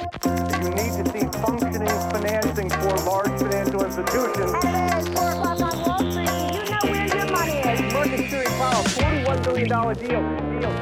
You need to see functioning financing for large financial institutions. It's four o'clock on Wall Street. You know where your money is. Market Security Powell, $41 billion deal. deal.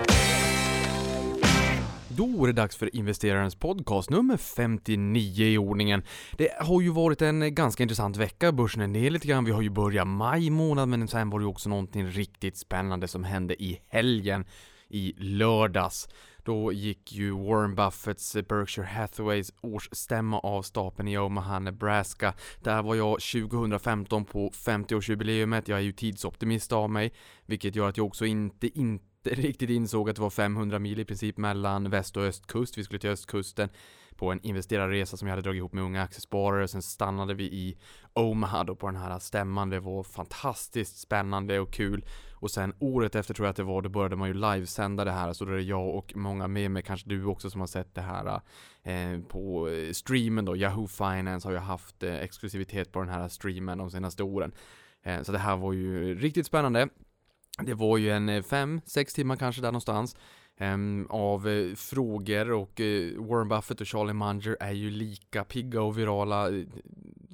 Då är det dags för investerarens podcast nummer 59 i ordningen. Det har ju varit en ganska intressant vecka, börsen är ner lite grann, vi har ju börjat maj månad, men sen var det ju också någonting riktigt spännande som hände i helgen, i lördags. Då gick ju Warren Buffetts eh, Berkshire Hathaways årsstämma av stapeln i Omaha, Nebraska. Där var jag 2015 på 50-årsjubileumet. Jag är ju tidsoptimist av mig, vilket gör att jag också inte, inte riktigt insåg att det var 500 mil i princip mellan väst och östkust. Vi skulle till östkusten på en investerarresa som jag hade dragit ihop med unga aktiesparare. Sen stannade vi i Omaha då på den här stämman. Det var fantastiskt spännande och kul. Och sen året efter tror jag att det var, då började man ju livesända det här. Så då är det jag och många med mig, kanske du också som har sett det här eh, på eh, streamen då. Yahoo Finance har ju haft eh, exklusivitet på den här streamen de senaste åren. Eh, så det här var ju riktigt spännande. Det var ju en eh, fem, sex timmar kanske där någonstans Ehm, av eh, frågor och eh, Warren Buffett och Charlie Munger är ju lika pigga och virala eh,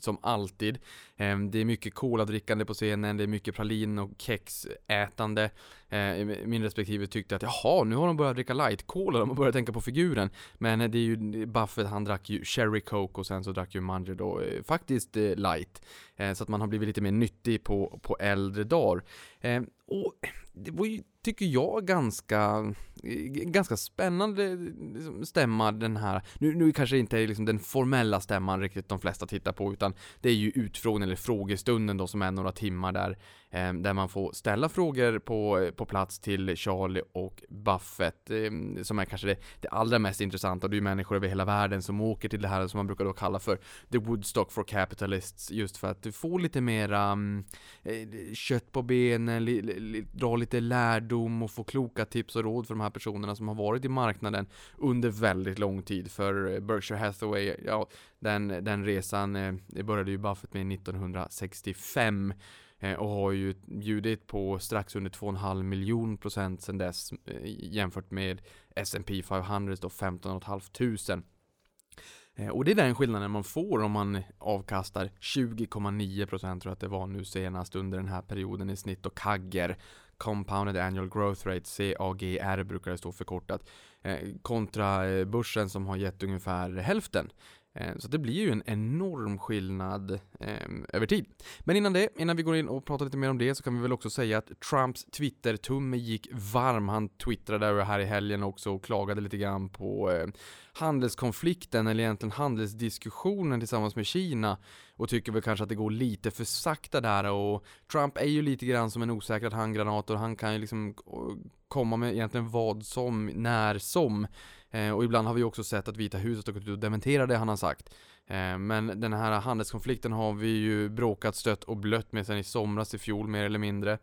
som alltid. Ehm, det är mycket cola-drickande på scenen, det är mycket pralin och kexätande. Ehm, min respektive tyckte att jaha, nu har de börjat dricka light-cola, de har börjat tänka på figuren. Men det är ju Buffett, han drack ju Cherry Coke och sen så drack ju Munger då faktiskt light. så att man har blivit lite mer nyttig på, på äldre dagar. Och det var ju, tycker jag, ganska, ganska spännande liksom, stämma den här. Nu, nu kanske det inte är liksom den formella stämman riktigt de flesta tittar på, utan det är ju utfrågningen eller frågestunden då som är några timmar där, eh, där man får ställa frågor på, på plats till Charlie och Buffett, eh, som är kanske det, det allra mest intressanta. Det är ju människor över hela världen som åker till det här som man brukar då kalla för the Woodstock for Capitalists, just för att få lite mera mm, eh, kött på benen, li, li, dra lite lärdom och få kloka tips och råd för de här personerna som har varit i marknaden under väldigt lång tid. För eh, Berkshire Hathaway, ja, den, den resan eh, började ju Buffett med 1965 eh, och har ju bjudit på strax under 2,5 miljon procent sedan dess eh, jämfört med S&P 500 då 15 500. Och det är den skillnaden man får om man avkastar 20,9% tror jag att det var nu senast under den här perioden i snitt och kagger Compounded Annual Growth Rate, CAGR brukar det stå förkortat, eh, kontra eh, börsen som har gett ungefär hälften. Eh, så det blir ju en enorm skillnad eh, över tid. Men innan det, innan vi går in och pratar lite mer om det, så kan vi väl också säga att Trumps Twitter-tumme gick varm. Han twittrade här i helgen också och klagade lite grann på eh, handelskonflikten, eller egentligen handelsdiskussionen tillsammans med Kina och tycker väl kanske att det går lite för sakta där och Trump är ju lite grann som en osäkrad handgranat och han kan ju liksom eh, komma med egentligen vad som, när som. Eh, och ibland har vi också sett att Vita huset har gått ut och dementerat det han har sagt. Eh, men den här handelskonflikten har vi ju bråkat, stött och blött med sedan i somras i fjol mer eller mindre.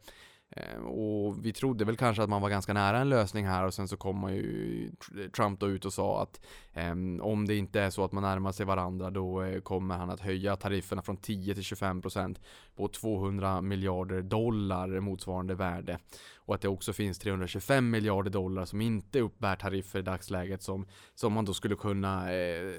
Eh, och vi trodde väl kanske att man var ganska nära en lösning här och sen så kom man ju Trump då ut och sa att eh, om det inte är så att man närmar sig varandra då eh, kommer han att höja tarifferna från 10 till 25 procent på 200 miljarder dollar motsvarande värde. Och att det också finns 325 miljarder dollar som inte uppbär tariffer i dagsläget som, som man då skulle kunna eh,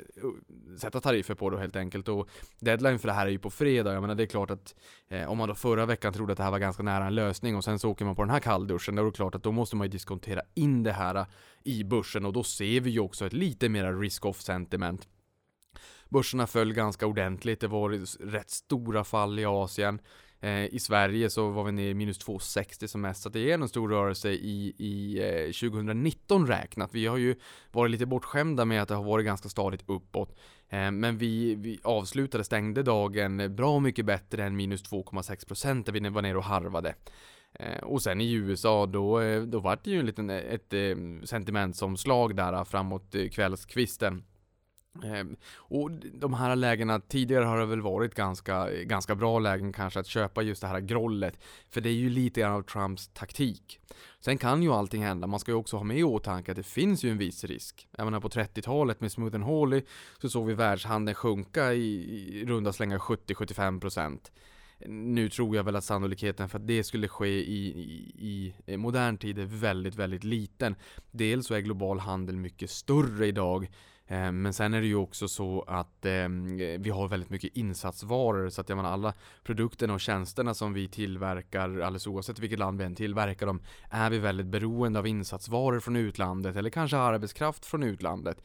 sätta tariffer på då helt enkelt. Och deadline för det här är ju på fredag. Jag menar det är klart att eh, om man då förra veckan trodde att det här var ganska nära en lösning och sen så åker man på den här kallduschen, då är det klart att då måste man ju diskontera in det här eh, i börsen och då ser vi ju också ett lite mera risk-off sentiment. Börserna föll ganska ordentligt, det var rätt stora fall i Asien. Eh, I Sverige så var vi nere i minus 2,60 som mest, så det är en stor rörelse i, i eh, 2019 räknat. Vi har ju varit lite bortskämda med att det har varit ganska stadigt uppåt. Eh, men vi, vi avslutade, stängde dagen bra mycket bättre än minus 2,6% där vi var nere och harvade. Och sen i USA då, då var det ju en liten, ett sentimentsomslag där framåt kvällskvisten. Ehm, och de här lägena, tidigare har det väl varit ganska, ganska bra lägen kanske att köpa just det här grollet. För det är ju lite grann av Trumps taktik. Sen kan ju allting hända, man ska ju också ha med i åtanke att det finns ju en viss risk. Jag menar på 30-talet med Smooth and Hawley så såg vi världshandeln sjunka i, i runda slängar 70-75%. Nu tror jag väl att sannolikheten för att det skulle ske i, i, i modern tid är väldigt, väldigt liten. Dels så är global handel mycket större idag Eh, men sen är det ju också så att ehm, vi har väldigt mycket insatsvaror så att jag menar alla produkterna och tjänsterna som vi tillverkar alldeles oavsett vilket land vi än tillverkar dem är vi väldigt beroende av insatsvaror från utlandet eller kanske arbetskraft från utlandet.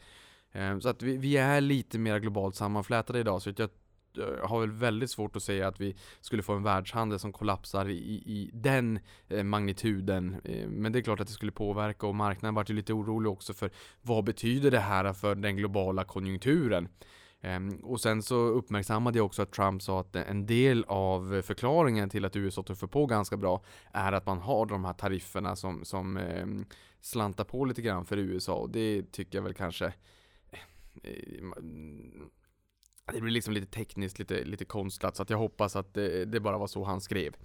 Ehm, så att vi, vi, är lite mer globalt sammanflätade idag så att jag Eh, har väl väldigt svårt att säga att vi skulle få en världshandel som kollapsar i, i den eh, magnituden. Eh, men det är klart att det skulle påverka och marknaden vart ju lite orolig också för vad betyder det här för den globala konjunkturen? Ehm, och sen så uppmärksammade jag också att Trump sa att en del av förklaringen till att USA tuffar på ganska bra är att man har de här tarifferna som, som ehm, slantar på lite grann för USA och det tycker jag väl kanske det blir liksom lite tekniskt, lite, lite konstlat, så att jag hoppas att det, det bara var så han skrev.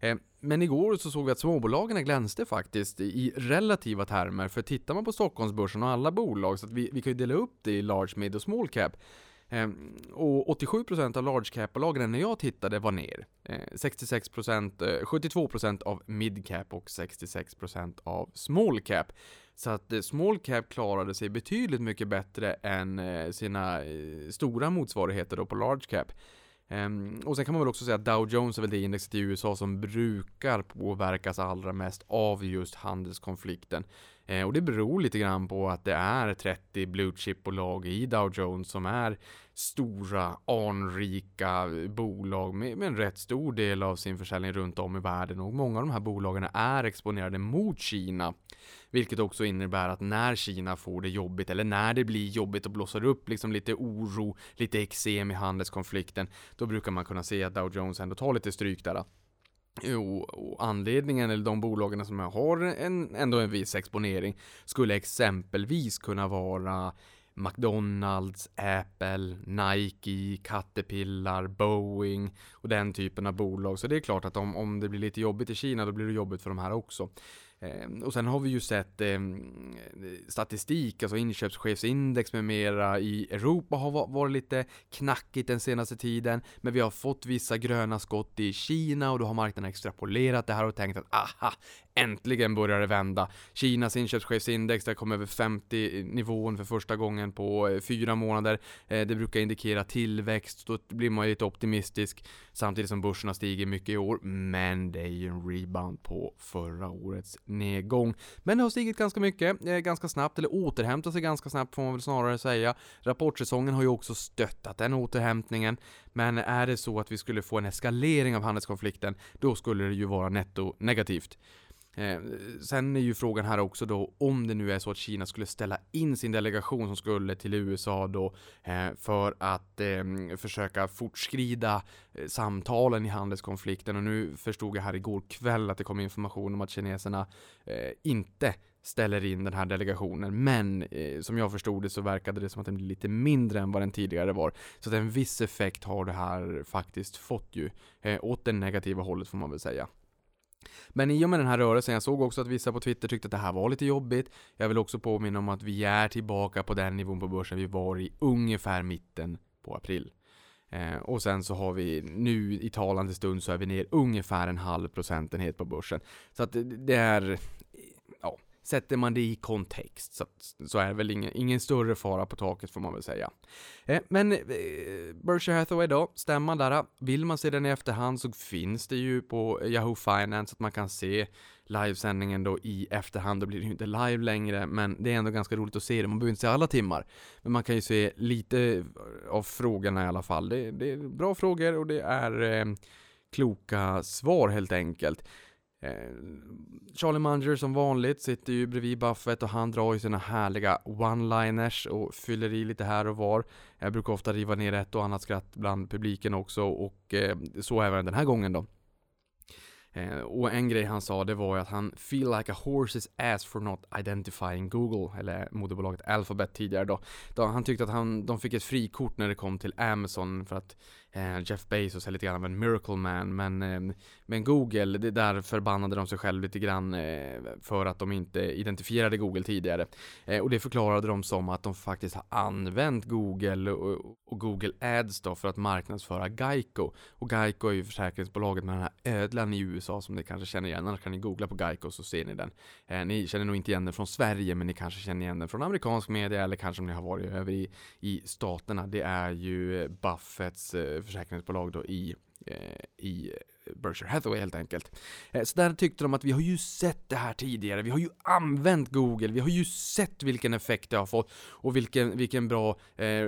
Eh, men igår så såg vi att småbolagen glänste faktiskt i relativa termer, för tittar man på Stockholmsbörsen och alla bolag, så att vi, vi kan ju dela upp det i large, mid och small cap, Ehm, och 87% av large cap-bolagen när jag tittade var ner. Ehm, eh, 66%, eh, 72% av mid cap och 66% av small cap. Så att eh, small cap klarade sig betydligt mycket bättre än eh, sina eh, stora motsvarigheter då på large cap. Um, och sen kan man väl också säga att Dow Jones är väl det indexet i USA som brukar påverkas allra mest av just handelskonflikten. Eh, och det beror lite grann på att det är 30 blue chip-bolag i Dow Jones som är stora, anrika bolag med, med en rätt stor del av sin försäljning runt om i världen och många av de här bolagen är exponerade mot Kina. Vilket också innebär att när Kina får det jobbigt, eller när det blir jobbigt och blåser upp liksom lite oro, lite eksem i handelskonflikten, då brukar man kunna se att Dow Jones ändå tar lite stryk där. Jo, och anledningen, eller de bolagen som har en, ändå en viss exponering, skulle exempelvis kunna vara McDonalds, Apple, Nike, Caterpillar, Boeing och den typen av bolag. Så det är klart att om, om det blir lite jobbigt i Kina, då blir det jobbigt för de här också. Ehm, och sen har vi ju sett eh, statistik, alltså inköpschefsindex med mera i Europa har varit lite knackigt den senaste tiden. Men vi har fått vissa gröna skott i Kina och då har marknaden extrapolerat det här och tänkt att aha, äntligen börjar det vända. Kinas inköpschefsindex, där kom över 50 nivån för första gången på eh, fyra månader. Eh, det brukar indikera tillväxt, då blir man ju lite optimistisk. Samtidigt som börsen har stigit mycket i år, men det är ju en rebound på förra årets nedgång. Men det har stigit ganska mycket, eh, ganska snabbt, eller återhämtat sig ganska snabbt får man väl snarare säga. Rapportsäsongen har ju också stöttat den återhämtningen. Men är det så att vi skulle få en eskalering av handelskonflikten, då skulle det ju vara netto negativt. Eh, sen är ju frågan här också då om det nu är så att Kina skulle ställa in sin delegation som skulle till USA då eh, för att eh, försöka fortskrida eh, samtalen i handelskonflikten och nu förstod jag här igår kväll att det kom information om att kineserna eh, inte ställer in den här delegationen. Men eh, som jag förstod det så verkade det som att den blir lite mindre än vad den tidigare var. Så att en viss effekt har det här faktiskt fått ju. Eh, åt det negativa hållet får man väl säga. Men i och med den här rörelsen, jag såg också att vissa på Twitter tyckte att det här var lite jobbigt. Jag vill också påminna om att vi är tillbaka på den nivån på börsen vi var i ungefär mitten på april. Eh, och sen så har vi nu i talande stund så är vi ner ungefär en halv procentenhet på börsen. Så att det, det är, sätter man det i kontext så, så är det väl ingen, ingen större fara på taket får man väl säga. Eh, men eh, Berkshire Hathaway då, stämman där. Eh, vill man se den i efterhand så finns det ju på Yahoo Finance att man kan se livesändningen då i efterhand. Då blir det ju inte live längre, men det är ändå ganska roligt att se det. Man behöver inte se alla timmar, men man kan ju se lite eh, av frågorna i alla fall. Det, det är bra frågor och det är eh, kloka svar helt enkelt. Eh, Charlie Munger som vanligt sitter ju bredvid Buffett och han drar ju sina härliga one-liners och fyller i lite här och var. Jag brukar ofta riva ner ett och annat skratt bland publiken också och eh, så även den här gången då. Eh, och en grej han sa det var ju att han feel like a horse's ass for not identifying Google, eller moderbolaget Alphabet tidigare då. då han tyckte att han, de fick ett frikort när det kom till Amazon för att Eh, Jeff Bezos är lite grann av en miracle man, men, eh, men Google, det där förbannade de sig själv lite grann eh, för att de inte identifierade Google tidigare. Eh, och det förklarade de som att de faktiskt har använt Google och, och, Google Ads då för att marknadsföra Geico. Och Geico är ju försäkringsbolaget med den här ödlan i USA USA som ni kanske känner igen. Annars kan ni googla på Geico så ser ni den. Eh, ni känner nog inte igen den från Sverige, men ni kanske känner igen den från amerikansk media eller kanske om ni har varit över i, i staterna. Det är ju eh, Buffetts eh, försäkringsbolag då i, eh, i Berkshire Hathaway helt enkelt. Eh, så där tyckte de att vi har ju sett det här tidigare, vi har ju använt Google, vi har ju sett vilken effekt det har fått och vilken, vilken bra eh,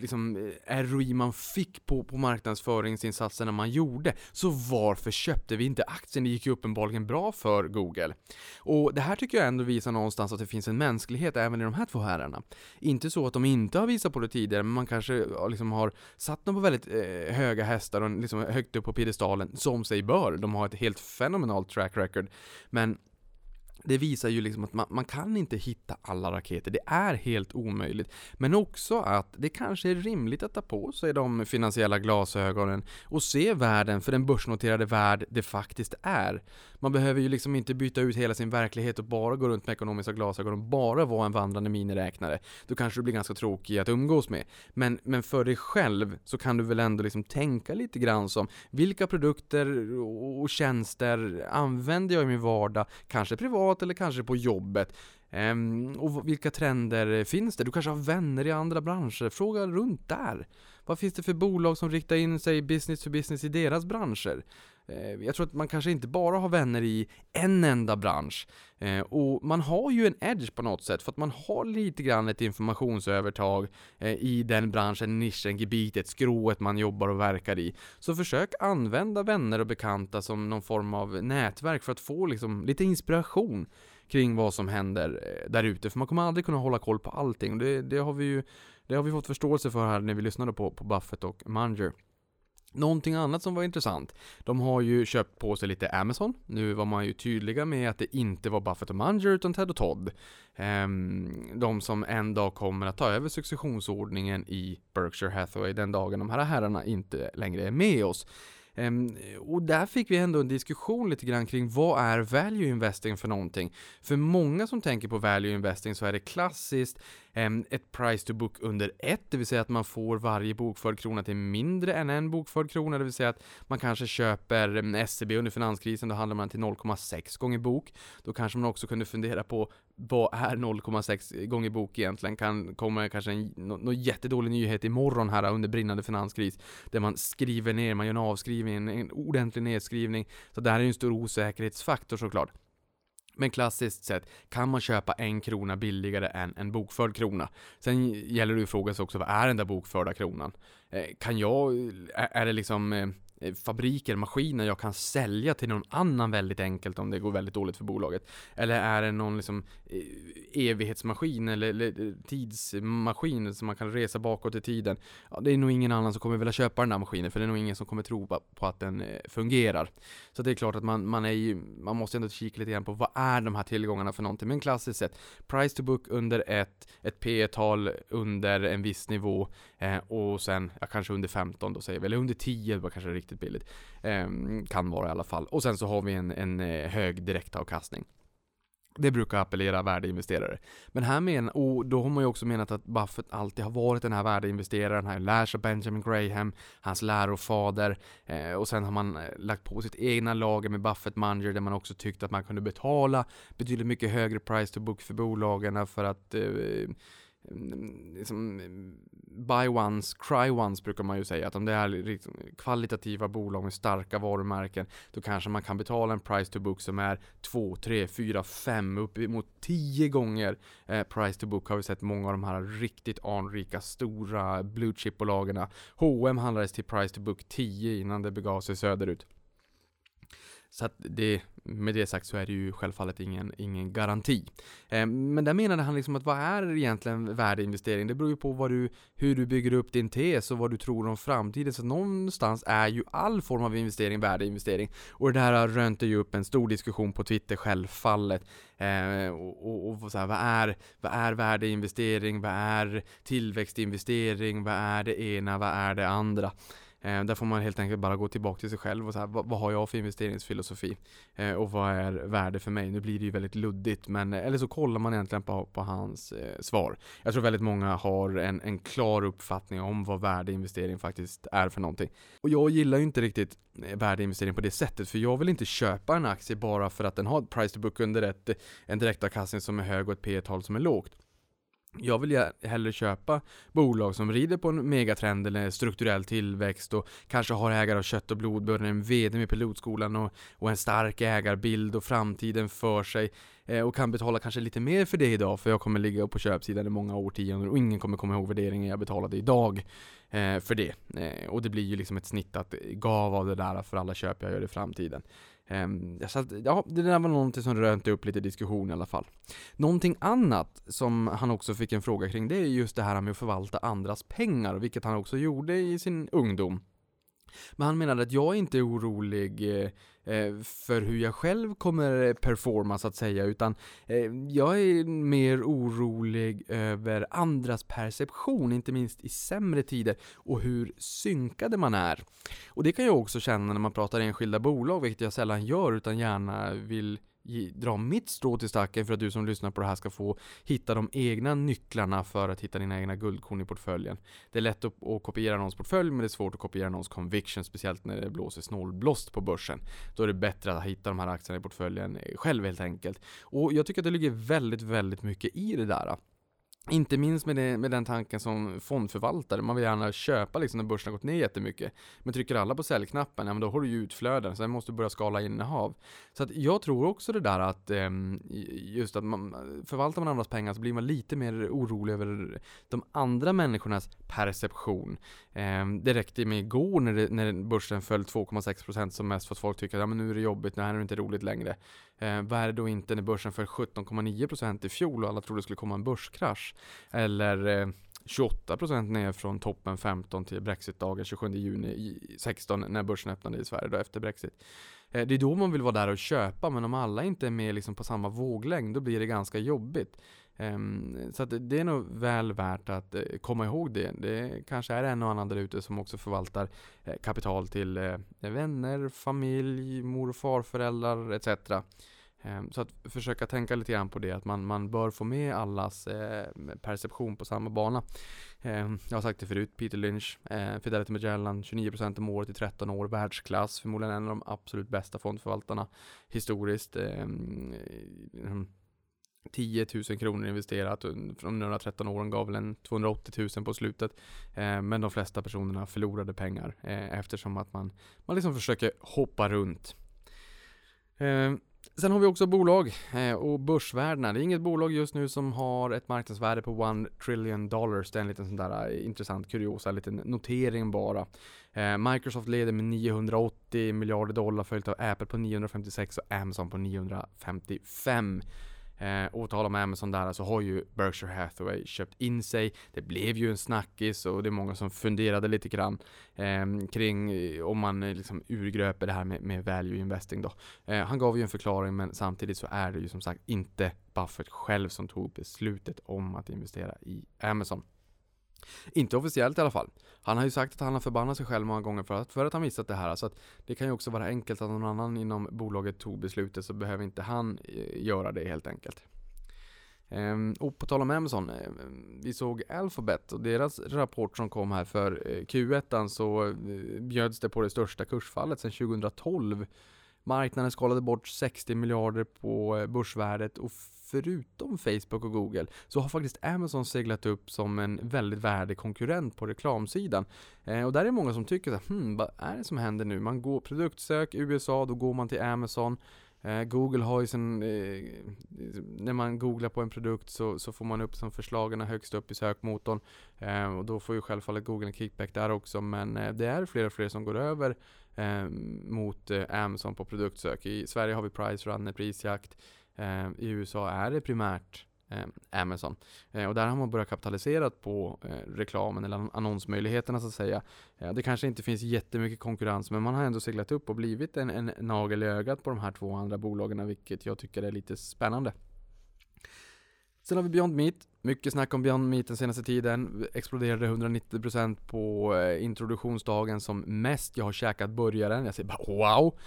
liksom, eh, ROI man fick på, på marknadsföringsinsatserna man gjorde. Så varför köpte vi inte aktien? Det gick ju uppenbarligen bra för Google. Och det här tycker jag ändå visar någonstans att det finns en mänsklighet även i de här två herrarna. Inte så att de inte har visat på det tidigare, men man kanske liksom har satt dem på väldigt eh, höga hästar och liksom högt upp på piedestalen, som sig bör. De har ett helt fenomenalt track record. Men det visar ju liksom att man, man, kan inte hitta alla raketer, det är helt omöjligt. Men också att det kanske är rimligt att ta på sig de finansiella glasögonen och se världen för den börsnoterade värld det faktiskt är. Man behöver ju liksom inte byta ut hela sin verklighet och bara gå runt med ekonomiska glasögon och bara vara en vandrande miniräknare. Då kanske du blir ganska tråkig att umgås med. Men, men för dig själv så kan du väl ändå liksom tänka lite grann som vilka produkter och tjänster använder jag i min vardag, kanske privat eller kanske på jobbet. Ehm, och vilka trender finns det? Du kanske har vänner i andra branscher? Fråga runt där. Vad finns det för bolag som riktar in sig business to business i deras branscher? Eh, jag tror att man kanske inte bara har vänner i en enda bransch. Eh, och man har ju en edge på något sätt för att man har lite grann ett informationsövertag eh, i den branschen, nischen, gebitet, skrået man jobbar och verkar i. Så försök använda vänner och bekanta som någon form av nätverk för att få liksom lite inspiration kring vad som händer där ute. För man kommer aldrig kunna hålla koll på allting. Det, det, har vi ju det har vi fått förståelse för här när vi lyssnade på, på Buffett och Munger. Någonting annat som var intressant, de har ju köpt på sig lite Amazon. Nu var man ju tydliga med att det inte var Buffett och Munger utan Ted och Todd. Ehm, de som en dag kommer att ta över successionsordningen i Berkshire Hathaway den dagen de här herrarna inte längre är med oss. Um, och där fick vi ändå en diskussion lite grann kring vad är value investing för någonting? För många som tänker på value investing så är det klassiskt Ehm, ett price to book under 1, det vill säga att man får varje bokförd krona till mindre än en bokförd krona, det vill säga att man kanske köper ehm, SCB under finanskrisen, då handlar man till 0,6 gånger bok. Då kanske man också kunde fundera på vad är 0,6 gånger bok egentligen? Kan komma kanske en någon jättedålig nyhet imorgon här under brinnande finanskris där man skriver ner, man gör en avskrivning, en ordentlig nedskrivning. Så det här är ju en stor osäkerhetsfaktor såklart. Men klassiskt sett kan man köpa en krona billigare än en bokförd krona. Sen gäller det ju att fråga sig också, vad är den där bokförda kronan? Eh, kan jag, eh, är det liksom eh, Eh, fabriker, maskiner jag kan sälja till någon annan väldigt enkelt om det går väldigt dåligt för bolaget? Eller är det någon liksom eh, evighetsmaskin eller, eller eh, tidsmaskin som man kan resa bakåt i tiden? Ja, det är nog ingen annan som kommer vilja köpa den där maskinen för det är nog ingen som kommer tro på att den fungerar. Så det är klart att man, man är ju, man måste ändå kika lite grann på vad är de här tillgångarna för någonting? Men klassiskt sett, price to book under ett, ett P tal under en viss nivå eh, och sen, ja, kanske under 15 då säger vi, eller under 10 var kanske riktigt riktigt billigt. Eh, kan vara i alla fall. Och sen så har vi en, en eh, hög direktavkastning. Det brukar appellera värdeinvesterare. Men här men, och då har man ju också menat att Buffett alltid har varit den här värdeinvesteraren, han lär sig Benjamin Graham, hans lärofader, eh, och sen har man eh, lagt på sitt egna lager med Buffett Munger där man också tyckte att man kunde betala betydligt mycket högre price to book för bolagen för att eh, Mm, liksom, buy once, cry once brukar man ju säga. Att om det är liksom kvalitativa bolag med starka varumärken, då kanske man kan betala en price to book som är 2, 3, 4, 5, uppemot 10 gånger eh, price to book har vi sett många av de här riktigt anrika, stora blue chip-bolagen. H&M handlades till price to book 10 innan det begav sig söderut. Så att det, med det sagt så är det ju självfallet ingen, ingen garanti. Eh, men där menade han liksom att vad är egentligen värdeinvestering? Det beror ju på vad du, hur du bygger upp din tes och vad du tror om framtiden. Så någonstans är ju all form av investering värdeinvestering. Och det här rönte ju upp en stor diskussion på Twitter självfallet. Eh, och, och, och så här, vad, är, vad är värdeinvestering? Vad är tillväxtinvestering? Vad är det ena? Vad är det andra? Eh, där får man helt enkelt bara gå tillbaka till sig själv och så här, vad, vad har jag för investeringsfilosofi? Eh, och vad är värde för mig? Nu blir det ju väldigt luddigt, men eller så kollar man egentligen på, på hans eh, svar. Jag tror väldigt många har en, en klar uppfattning om vad värdeinvestering faktiskt är för någonting. Och jag gillar ju inte riktigt eh, värdeinvestering på det sättet, för jag vill inte köpa en aktie bara för att den har ett price to book under ett, en direktavkastning som är hög och ett P tal som är lågt. Jag vill hellre köpa bolag som rider på en megatrend eller strukturell tillväxt och kanske har ägare av kött och blod, både en VD med pilotskolan och, och en stark ägarbild och framtiden för sig eh, och kan betala kanske lite mer för det idag för jag kommer ligga på köpsidan i många årtionden och ingen kommer komma ihåg värderingen jag betalade idag eh, för det. Eh, och det blir ju liksom ett snitt att gav av det där för alla köp jag gör i framtiden. Ehm, så att, ja, det där var någonting som rönte upp lite diskussion i alla fall. Någonting annat som han också fick en fråga kring, det är just det här med att förvalta andras pengar, vilket han också gjorde i sin ungdom. Men han menade att jag inte är orolig eh, eh, för hur jag själv kommer eh, performa så att säga, utan jag är mer orolig över andras perception, inte minst i sämre tider, och hur synkade man är. Och det kan jag också känna när man pratar enskilda bolag, vilket jag sällan gör, utan gärna vill dra mitt strå till stacken för att du som lyssnar på det här ska få hitta de egna nycklarna för att hitta dina egna guldkorn i portföljen. Det är lätt att, att kopiera någons portfölj men det är svårt att kopiera någons conviction, speciellt när det blåser snålblåst på börsen. Då är det bättre att hitta de här aktierna i portföljen själv helt enkelt. Och jag tycker att det ligger väldigt, väldigt mycket i det där. Inte minst med, det, med den tanken som fondförvaltare, man vill gärna köpa liksom när börsen har gått ner jättemycket. Men trycker alla på säljknappen, ja men då har du ju utflöden, sen måste du börja skala innehav. Så att jag tror också det där att ehm, just att man förvaltar man andras pengar så blir man lite mer orolig över de andra människornas perception. Ehm, det räckte med igår när, det, när börsen föll 2,6% som mest för att folk tycker att ja, men nu är det jobbigt, nu är det inte roligt längre. Eh, vad är det då inte när börsen föll 17,9% i fjol och alla trodde det skulle komma en börskrasch? Eller eh, 28% ner från toppen 15 till Brexitdagen 27 juni 16 när börsen öppnade i Sverige då efter Brexit. Eh, det är då man vill vara där och köpa men om alla inte är med liksom på samma våglängd då blir det ganska jobbigt. Um, så det är nog väl värt att uh, komma ihåg det. Det kanske är en och annan där ute som också förvaltar uh, kapital till uh, vänner, familj, mor och farföräldrar etc. Um, ehm, så att försöka tänka lite grann på det, att man, man bör få med allas perception på samma bana. Ehm, jag har sagt det förut, Peter Lynch, Fidelity Magellan, 29% om året i 13 år, världsklass, förmodligen en av de absolut bästa fondförvaltarna historiskt 10 000 kronor investerat från de 13 åren gav väl en 280 000 på slutet. Eh, men de flesta personerna förlorade pengar eh, eftersom att man, man liksom försöker hoppa runt. Eh, sen har vi också bolag eh, och börsvärdena. Det är inget bolag just nu som har ett marknadsvärde på 1 trillion dollars. Det är en liten sån där eh, intressant kuriosa, en liten notering bara. Eh, Microsoft leder med 980 miljarder dollar följt av Apple på 956 och Amazon på 955. Eh, och tala om Amazon där så har ju Berkshire Hathaway köpt in sig. Det blev ju en snackis och det är många som funderade lite grann eh, kring eh, om man eh, liksom urgröper det här med, med value investing då. Eh, han gav ju en förklaring men samtidigt så är det ju som sagt inte Buffett själv som tog beslutet om att investera i Amazon. Inte officiellt i alla fall. Han har ju sagt att han har förbannat sig själv många gånger för att, för att han missat det här. Så att det kan ju också vara enkelt att någon annan inom bolaget tog beslutet så behöver inte han eh, göra det helt enkelt. Ehm, och på tal om Amazon, ehm, vi såg Alphabet och deras rapport som kom här för eh, Q1 så eh, bjöds det på det största kursfallet sedan 2012. Marknaden skalade bort 60 miljarder på börsvärdet och förutom Facebook och Google så har faktiskt Amazon seglat upp som en väldigt värdig konkurrent på reklamsidan. Eh, och där är det många som tycker att hmm, vad är det som händer nu? Man går produktsök i USA, då går man till Amazon. Eh, Google har ju sin, eh, när man googlar på en produkt så, så får man upp som förslagen högst upp i sökmotorn. Eh, och då får ju självfallet Google en kickback där också. Men eh, det är fler och fler som går över eh, mot eh, Amazon på produktsök. I Sverige har vi Price Runner, Prisjakt. Eh, I USA är det primärt eh, Amazon. Eh, och där har man börjat kapitalisera på eh, reklamen eller annonsmöjligheterna så att säga. Eh, det kanske inte finns jättemycket konkurrens men man har ändå seglat upp och blivit en, en nagel i ögat på de här två andra bolagen vilket jag tycker är lite spännande. Sen har vi Beyond Meat mycket snack om Beyond Meat den senaste tiden. Exploderade 190% på eh, introduktionsdagen som mest. Jag har käkat burgaren. Jag säger bara wow!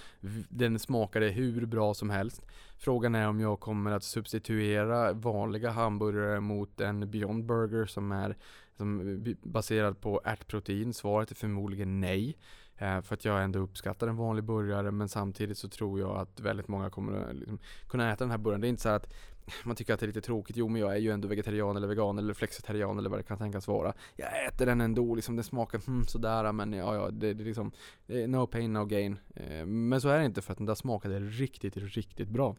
Den smakade hur bra som helst. Frågan är om jag kommer att substituera vanliga hamburgare mot en Beyond Burger som är som baserad på ärtprotein. Svaret är förmodligen nej. Eh, för att jag ändå uppskattar en vanlig burgare men samtidigt så tror jag att väldigt många kommer att liksom kunna äta den här burgaren. Det är inte så att man tycker att det är lite tråkigt, jo men jag är ju ändå vegetarian eller vegan eller flexitarian eller vad det kan tänkas vara. Jag äter den ändå, liksom den smakar hmm, sådär men ja, ja det, det är liksom No pain no gain. Eh, men så är det inte för att den där smakade riktigt, riktigt bra.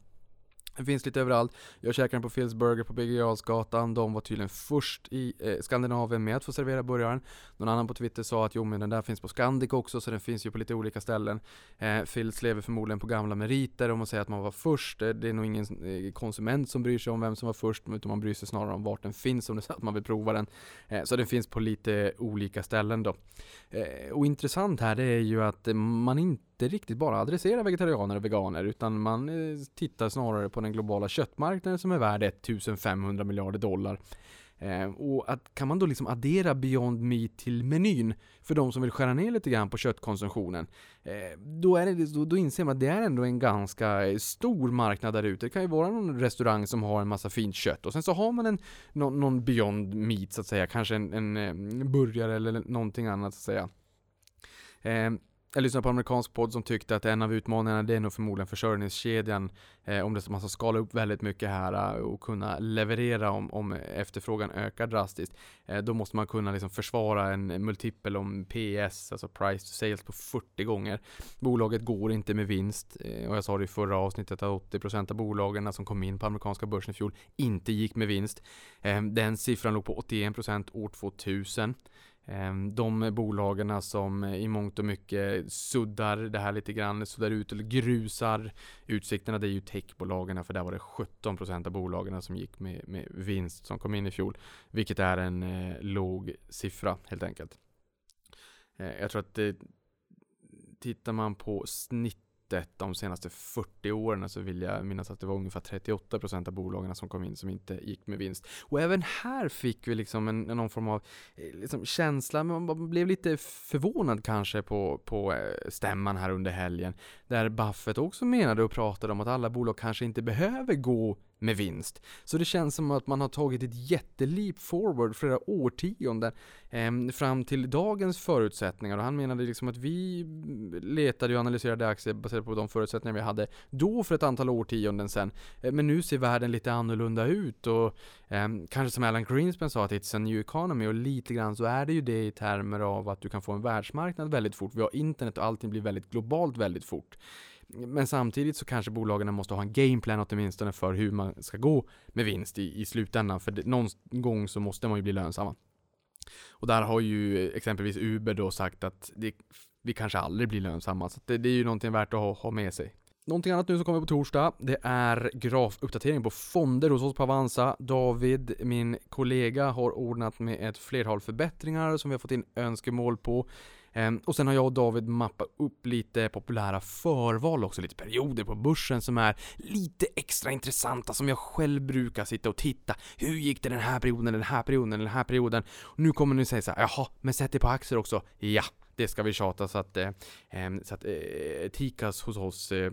Den finns lite överallt. Jag käkade den på Phil's Burger på Birger De var tydligen först i eh, Skandinavien med att få servera burgaren. Någon annan på Twitter sa att jo men den där finns på Scandic också så den finns ju på lite olika ställen. Eh, Phil's lever förmodligen på gamla meriter om man säger att man var först. Eh, det är nog ingen eh, konsument som bryr sig om vem som var först utan man bryr sig snarare om vart den finns om det är så att man vill prova den. Eh, så den finns på lite olika ställen då. Eh, och intressant här det är ju att eh, man inte riktigt bara adresserar vegetarianer och veganer utan man eh, tittar snarare på den globala köttmarknaden som är värd 1500 miljarder dollar. Eh, och att, kan man då liksom addera Beyond Meat till menyn för de som vill skära ner lite grann på köttkonsumtionen, eh, då, är det, då, då inser man att det är ändå en ganska stor marknad där ute. Det kan ju vara någon restaurang som har en massa fint kött och sen så har man en, någon, någon Beyond Meat så att säga, kanske en, en, en burgare eller någonting annat så att säga. Eh, jag lyssnade på en amerikansk podd som tyckte att en av utmaningarna det är nog förmodligen försörjningskedjan. Eh, om det så man ska skala upp väldigt mycket här eh, och kunna leverera om, om efterfrågan ökar drastiskt. Eh, då måste man kunna liksom försvara en multipel om PS, alltså price to sales på 40 gånger. Bolaget går inte med vinst eh, och jag sa det i förra avsnittet att 80% av bolagen som kom in på amerikanska börsen i fjol inte gick med vinst. Eh, den siffran låg på 81% år 2000. Ehm, de bolagen som i mångt och mycket suddar det här lite grann, suddar ut eller grusar utsikterna, det är ju techbolagen, för där var det 17% av bolagen som gick med, med vinst som kom in i fjol, vilket är en eh, låg siffra helt enkelt. Eh, jag tror att det, tittar man på snitt snittet de senaste 40 åren så vill jag minnas att det var ungefär 38% av bolagen som kom in som inte gick med vinst. Och även här fick vi liksom en, någon form av eh, liksom känsla, men man blev lite förvånad kanske på, på eh, stämman här under helgen. Där Buffett också menade och pratade om att alla bolag kanske inte behöver gå med vinst. Så det känns som att man har tagit ett jätteleap forward flera årtionden eh, fram till dagens förutsättningar och han menade liksom att vi letade och analyserade aktier baserat på de förutsättningar vi hade då för ett antal årtionden sedan. Eh, men nu ser världen lite annorlunda ut och eh, kanske som Alan Greenspan sa att it's a new economy och lite grann så är det ju det i termer av att du kan få en världsmarknad väldigt fort. Vi har internet och allting blir väldigt globalt väldigt fort. Men samtidigt så kanske bolagen måste ha en gameplan åtminstone för hur man ska gå med vinst i, i slutändan. För det, någon gång så måste man ju bli lönsamma. Och där har ju exempelvis Uber då sagt att det, vi kanske aldrig blir lönsamma. Så det, det, är ju någonting värt att ha, ha med sig. Någonting annat nu som kommer på torsdag, det är grafuppdatering på fonder hos oss på Avanza. David, min kollega, har ordnat med ett flertal förbättringar som vi har fått in önskemål på. Ehm, och sen har jag och David mappat upp lite populära förval också, lite perioder på börsen som är lite extra intressanta som jag själv brukar sitta och titta. Hur gick det den här perioden, den här perioden, den här perioden? Och nu kommer ni säga så här, jaha, men sätt det på aktier också. Ja, det ska vi tjata så att, eh, ehm, så att eh, Tikas hos oss eh,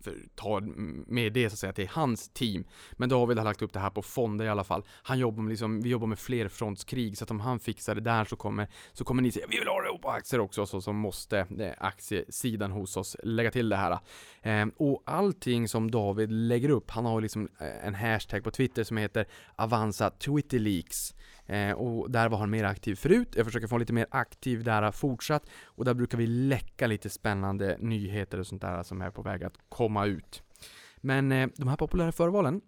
för ta med det så att säga till hans team. Men David har lagt upp det här på fonder i alla fall. Han jobbar med liksom, vi jobbar med flerfrontskrig så att om han fixar det där så kommer, så kommer ni säga vi vill ha det på aktier också så, så måste eh, aktiesidan hos oss lägga till det här. Eh, och allting som David lägger upp, han har liksom eh, en hashtag på Twitter som heter Avanza Twitterleaks. Eh, och där var han mer aktiv förut. Jag försöker få honom lite mer aktiv där fortsatt. Och där brukar vi läcka lite spännande nyheter och sånt där som är på väg att komma ut. Men eh, de här populära förvalen,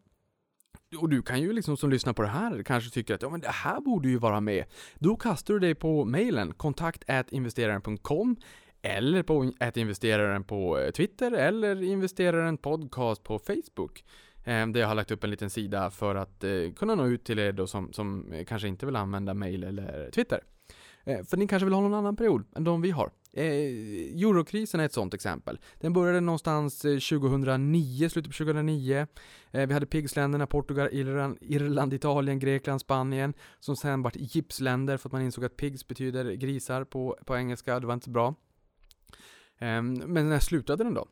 och du kan ju liksom som lyssnar på det här kanske tycka att ja men det här borde ju vara med. Då kastar du dig på mejlen kontaktinvesteraren.com eller på investeraren på eh, Twitter eller investeraren podcast på Facebook. Ehm, där jag har lagt upp en liten sida för att eh, kunna nå ut till er då som, som eh, kanske inte vill använda mail eller Twitter. Ehm, för ni kanske vill ha någon annan period än de vi har. Eh, eurokrisen är ett sånt exempel. Den började någonstans eh, 2009, slutet på 2009. Eh, vi hade PIGS-länderna, Portugal, Irland, Irland, Italien, Grekland, Spanien, som sen vart gipsländer för att man insåg att PIGS betyder grisar på, på engelska, det var inte så bra. Eh, men när slutade den då?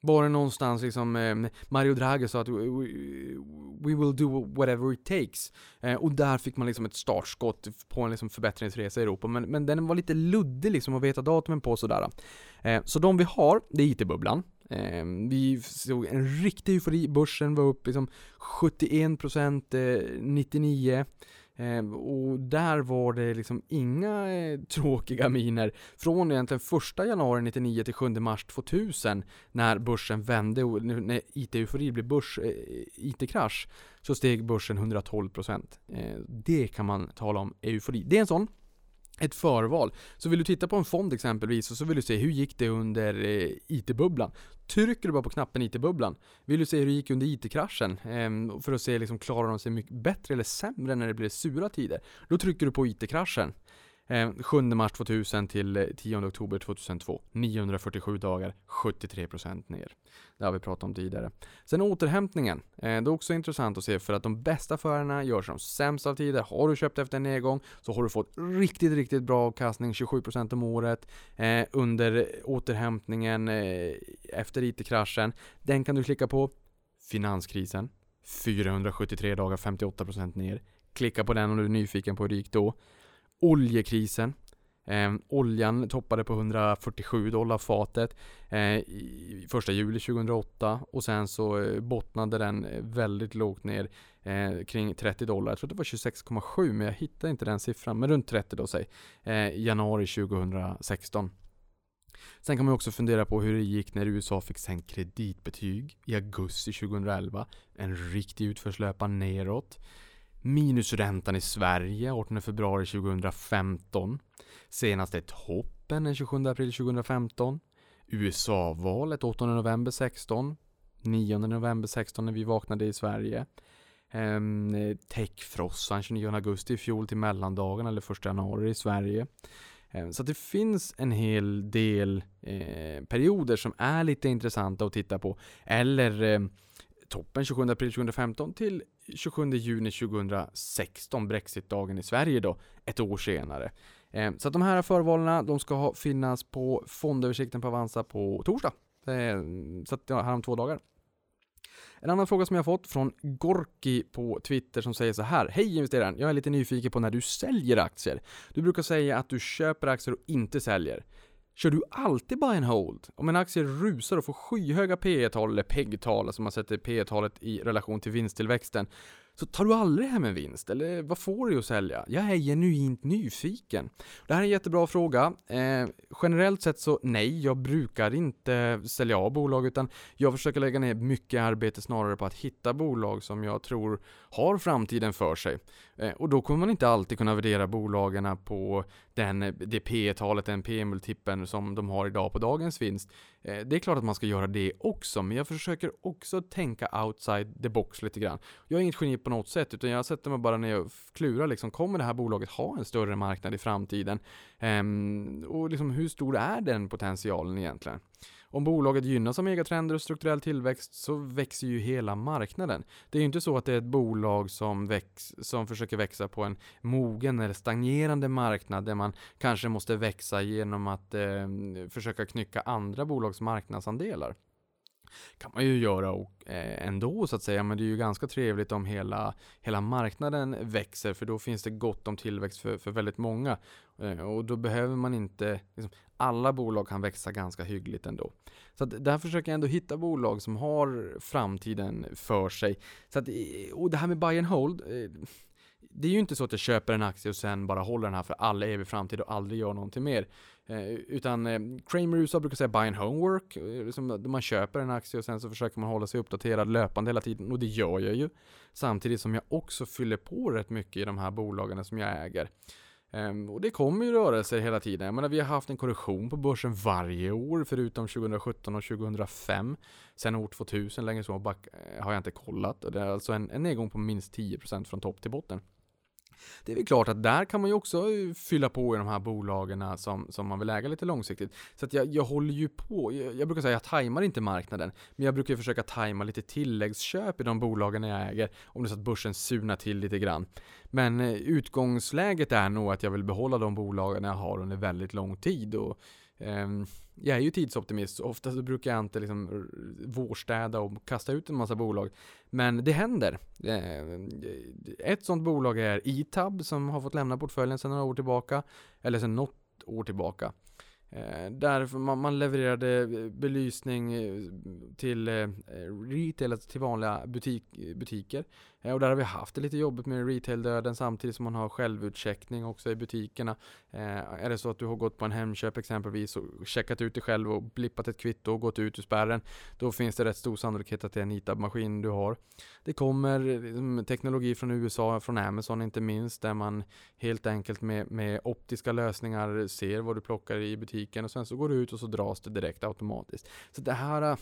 Var det någonstans liksom, eh, Mario Draghi sa att we, we will do whatever it takes. Eh, och där fick man liksom ett startskott på en liksom förbättringsresa i Europa. Men, men den var lite luddig liksom att veta datumen på sådär. Eh, så de vi har, det är IT-bubblan. Eh, vi såg en riktig eufori, börsen var upp liksom 71% eh, 99. Eh, och där var det liksom inga eh, tråkiga miner från egentligen första januari 99 till 7 mars 2000 när börsen vände och när IT-eufori blev börs, eh, IT-krasch så steg börsen 112%. Eh, det kan man tala om eufori. Det är en sån ett förval. Så vill du titta på en fond exempelvis och så vill du se hur gick det under eh, IT-bubblan. Trycker du bara på knappen IT-bubblan. Vill du se hur det gick under IT-kraschen eh, för att se liksom klarar de sig mycket bättre eller sämre när det blir sura tider. Då trycker du på IT-kraschen. Eh, 7 mars 2000 till eh, 10 oktober 2002. 947 dagar, 73% ner. Det har vi pratat om tidigare. Sen återhämtningen. Eh, det är också intressant att se för att de bästa affärerna görs som sämst av tider. Har du köpt efter en nedgång så har du fått riktigt, riktigt bra avkastning, 27% om året eh, under återhämtningen eh, efter IT-kraschen. Den kan du klicka på. Finanskrisen. 473 dagar, 58% ner. Klicka på den om du är nyfiken på hur det gick då oljekrisen. Eh, oljan toppade på 147 dollar fatet eh, i första juli 2008 och sen så eh, bottnade den eh, väldigt lågt ner eh, kring 30 dollar. Jag tror det var 26,7 men jag hittade inte den siffran. Men runt 30 då säg. Eh, januari 2016. Sen kan man också fundera på hur det gick när USA fick sänkt kreditbetyg i augusti 2011. En riktig utförslöpa neråt. Minusräntan i Sverige 18 februari 2015. Senaste toppen den 27 april 2015. USA-valet 8 november 16. 9 november 16 när vi vaknade i Sverige. Ehm, Techfrossan 29 augusti i fjol till mellandagen eller 1 januari i Sverige. Ehm, så det finns en hel del eh, perioder som är lite intressanta att titta på. Eller eh, toppen 27 april 2015 till 27 juni 2016, Brexitdagen i Sverige då, ett år senare. Ehm, så att de här förvalen, de ska finnas på fondöversikten på Avanza på torsdag. Ehm, så att, ja, här om två dagar. En annan fråga som jag fått från Gorki på Twitter som säger så här. Hej investeraren, jag är lite nyfiken på när du säljer aktier. Du brukar säga att du köper aktier och inte säljer. Kör du alltid buy and hold? Om en aktie rusar och får skyhöga P tal eller PEG-tal, alltså man sätter P talet i relation till vinsttillväxten, så tar du aldrig hem en vinst, eller vad får du att sälja? Jag är genuint nyfiken. Det här är en jättebra fråga. Eh, generellt sett så nej, jag brukar inte sälja av bolag, utan jag försöker lägga ner mycket arbete snarare på att hitta bolag som jag tror har framtiden för sig. Eh, och då kommer man inte alltid kunna värdera bolagen på den, det P talet den P-multipeln som de har idag på dagens vinst. Eh, det är klart att man ska göra det också, men jag försöker också tänka outside the box lite grann. Jag är inget geni på något sätt, utan jag sätter mig bara ner och klurar liksom, kommer det här bolaget ha en större marknad i framtiden? Ehm, och liksom, hur stor är den potentialen egentligen? Om bolaget gynnas av megatrender och strukturell tillväxt så växer ju hela marknaden. Det är ju inte så att det är ett bolag som, väx, som försöker växa på en mogen eller stagnerande marknad där man kanske måste växa genom att eh, försöka knycka andra bolags marknadsandelar kan man ju göra och, eh, ändå så att säga, men det är ju ganska trevligt om hela, hela marknaden växer för då finns det gott om tillväxt för, för väldigt många. Eh, och då behöver man inte, liksom, alla bolag kan växa ganska hyggligt ändå. Så att där försöker jag ändå hitta bolag som har framtiden för sig. Så att, eh, och det här med buy and hold, eh, det är ju inte så att jag köper en aktie och sen bara håller den här för all evig framtid och aldrig gör någonting mer. Eh, utan eh, Kramer i USA brukar säga buy and homework, eh, liksom, man köper en aktie och sen så försöker man hålla sig uppdaterad löpande hela tiden och det gör jag ju. Samtidigt som jag också fyller på rätt mycket i de här bolagen som jag äger. Ehm, och det kommer ju rörelser hela tiden. Jag menar, vi har haft en korrektion på börsen varje år förutom 2017 och 2005. Sen år 2000, längre så har jag inte kollat. Det är alltså en, en nedgång på minst 10% från topp till botten. Det är väl klart att där kan man ju också eh, fylla på i de här bolagen eh, som, som man vill äga lite långsiktigt. Så att jag, jag håller ju på, jag, jag brukar säga att jag tajmar inte marknaden, men jag brukar försöka tajma lite tilläggsköp i de bolagen jag äger, om det är så att börsen surnar till lite grann. Men eh, utgångsläget är nog att jag vill behålla de bolagen jag har under väldigt lång tid och eh, jag är ju tidsoptimist, så ofta så brukar jag inte liksom vårstäda och kasta ut en massa bolag. Men det händer. Eh, ett sånt bolag är Itab som har fått lämna portföljen sedan några år tillbaka, eller sedan något år tillbaka. Eh, där man, levererade eh, belysning till retail, alltså till vanliga butik, butiker. Eh, och där har vi haft det lite jobbigt med retail-döden samtidigt som man har självutcheckning också i butikerna. Eh, är det så att du har gått på en Hemköp exempelvis och checkat ut dig själv och blippat ett kvitto och gått ut ur spärren, då finns det rätt stor sannolikhet att det är en ITAB-maskin du har. Det kommer liksom, teknologi från USA, från Amazon inte minst, där man helt enkelt med, med optiska lösningar ser vad du plockar i butiken och sen så går du ut och så dras det direkt automatiskt. Så det här eh,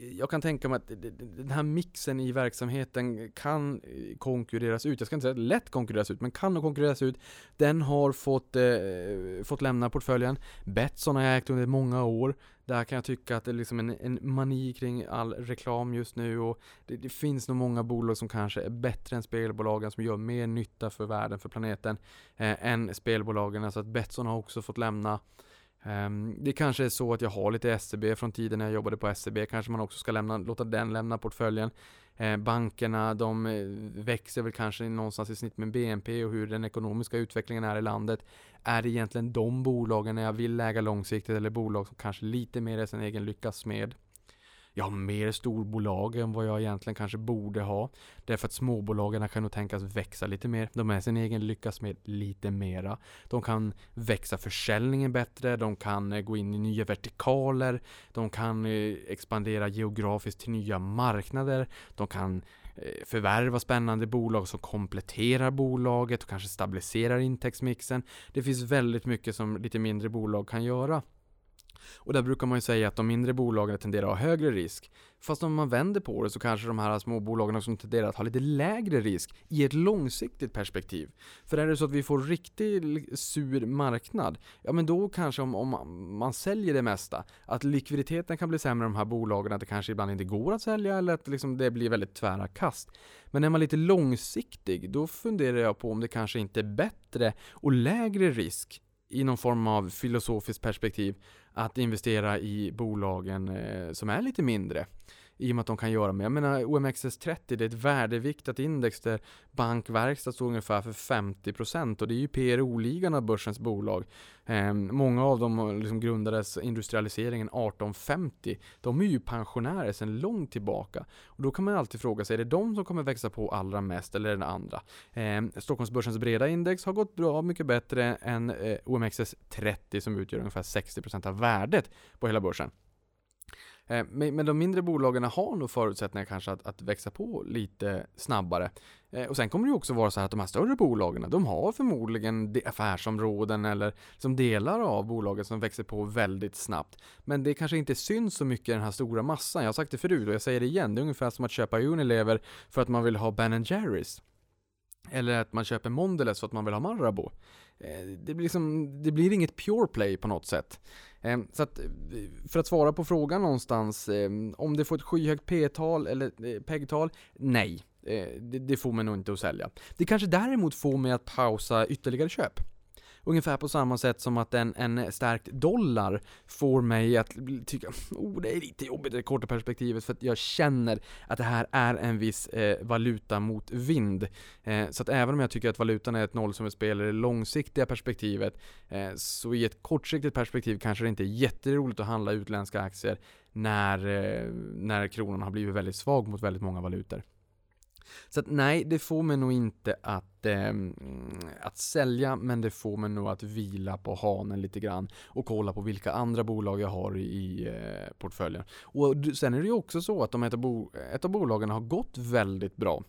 jag kan tänka mig att den här mixen i verksamheten kan eh, konkurreras ut. Jag ska inte säga lätt konkurreras ut, men kan konkurreras ut. Den har fått, eh, fått lämna portföljen. Betsson har jag ägt under många år. Där kan jag tycka att det är liksom en, en mani kring all reklam just nu och det, det, finns nog många bolag som kanske är bättre än spelbolagen som gör mer nytta för världen, för planeten, eh, än spelbolagen. Alltså att Betsson har också fått lämna Um, det kanske är så att jag har lite SEB från tiden när jag jobbade på SEB. Kanske man också ska lämna, låta den lämna portföljen. Uh, bankerna, de eh, växer väl kanske någonstans i snitt med BNP och hur den ekonomiska utvecklingen är i landet. Är det egentligen de bolagen jag vill äga långsiktigt eller bolag som kanske lite mer är sin egen lyckas med? Jag har mer storbolag än vad jag egentligen kanske borde ha. Därför att småbolagen kan nog tänkas växa lite mer. De är sin egen lyckas med lite mera. De kan växa försäljningen bättre, de kan eh, gå in i nya vertikaler, de kan eh, expandera geografiskt till nya marknader, de kan eh, förvärva spännande bolag som kompletterar bolaget och kanske stabiliserar intäktsmixen. Det finns väldigt mycket som lite mindre bolag kan göra. Och där brukar man ju säga att de mindre bolagen tenderar att ha högre risk. Fast om man vänder på det så kanske de här små bolagen tenderar att ha lite lägre risk i ett långsiktigt perspektiv. För är det så att vi får riktigt sur marknad, ja men då kanske om, om man säljer det mesta, att likviditeten kan bli sämre i de här bolagen, att det kanske ibland inte går att sälja eller att liksom det blir väldigt tvära kast. Men är man lite långsiktig, då funderar jag på om det kanske inte är bättre och lägre risk i någon form av filosofiskt perspektiv att investera i bolagen eh, som är lite mindre i och med att de kan göra mer. Jag menar OMXS30 det är ett värdeviktat index där bankverkstad står ungefär för 50% och det är ju PRO-ligan av börsens bolag. Eh, många av dem eh, liksom grundades industrialiseringen 1850. De är ju pensionärer sedan långt tillbaka. Och då kan man alltid fråga sig, är det de som kommer växa på allra mest eller är det andra? Eh, Stockholmsbörsens breda index har gått bra mycket bättre än eh, OMXS30 som utgör ungefär 60% av värdet på hela börsen. Eh, men, de mindre bolagen har nog förutsättningar kanske att, att växa på lite snabbare. Eh, och sen kommer det också vara så här att de här större bolagen, de har förmodligen affärsområden eller som delar av bolaget som växer på väldigt snabbt. Men det kanske inte syns så mycket i den här stora massan. Jag har sagt det förut och jag säger det igen. Det är ungefär som att köpa Unilever för att man vill ha Ben Jerrys. Eller att man köper Mondelez för att man vill ha Marabou. Eh, det blir, liksom, det blir inget pure play på något sätt. Ehm, så att, eh, för att svara på frågan någonstans, ehm, om det får ett skyhögt P-tal eller eh, PEG-tal? Nej, det får mig nog inte att sälja. Det kanske däremot får mig att pausa ytterligare köp. Ungefär på samma sätt som att en, en stärkt dollar får mig att tycka, oh det är lite jobbigt i det korta perspektivet för att jag känner att det här är en viss eh, valuta mot vind. Eh, så att även om jag tycker att valutan är ett nollsummespel i det långsiktiga perspektivet, eh, så i ett kortsiktigt perspektiv kanske det inte är jätteroligt att handla utländska aktier när, eh, när kronan har blivit väldigt svag mot väldigt många valutor. Så att nej, det får mig nog inte att, eh, att sälja, men det får mig nog att vila på hanen lite grann och kolla på vilka andra bolag jag har i eh, portföljen. Och sen är det ju också så att om ett av, bo ett av bolagen har gått väldigt bra,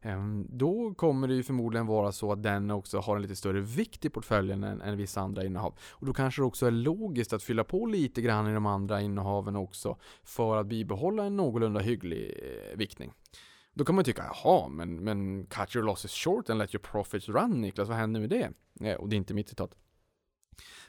eh, då kommer det ju förmodligen vara så att den också har en lite större vikt i portföljen än, än vissa andra innehav. Och då kanske det också är logiskt att fylla på lite grann i de andra innehaven också för att bibehålla en någorlunda hygglig eh, viktning. Då kan man tycka, jaha, men, men cut your losses short and let your profits run Niklas, vad händer med det? Ja, och det är inte mitt citat.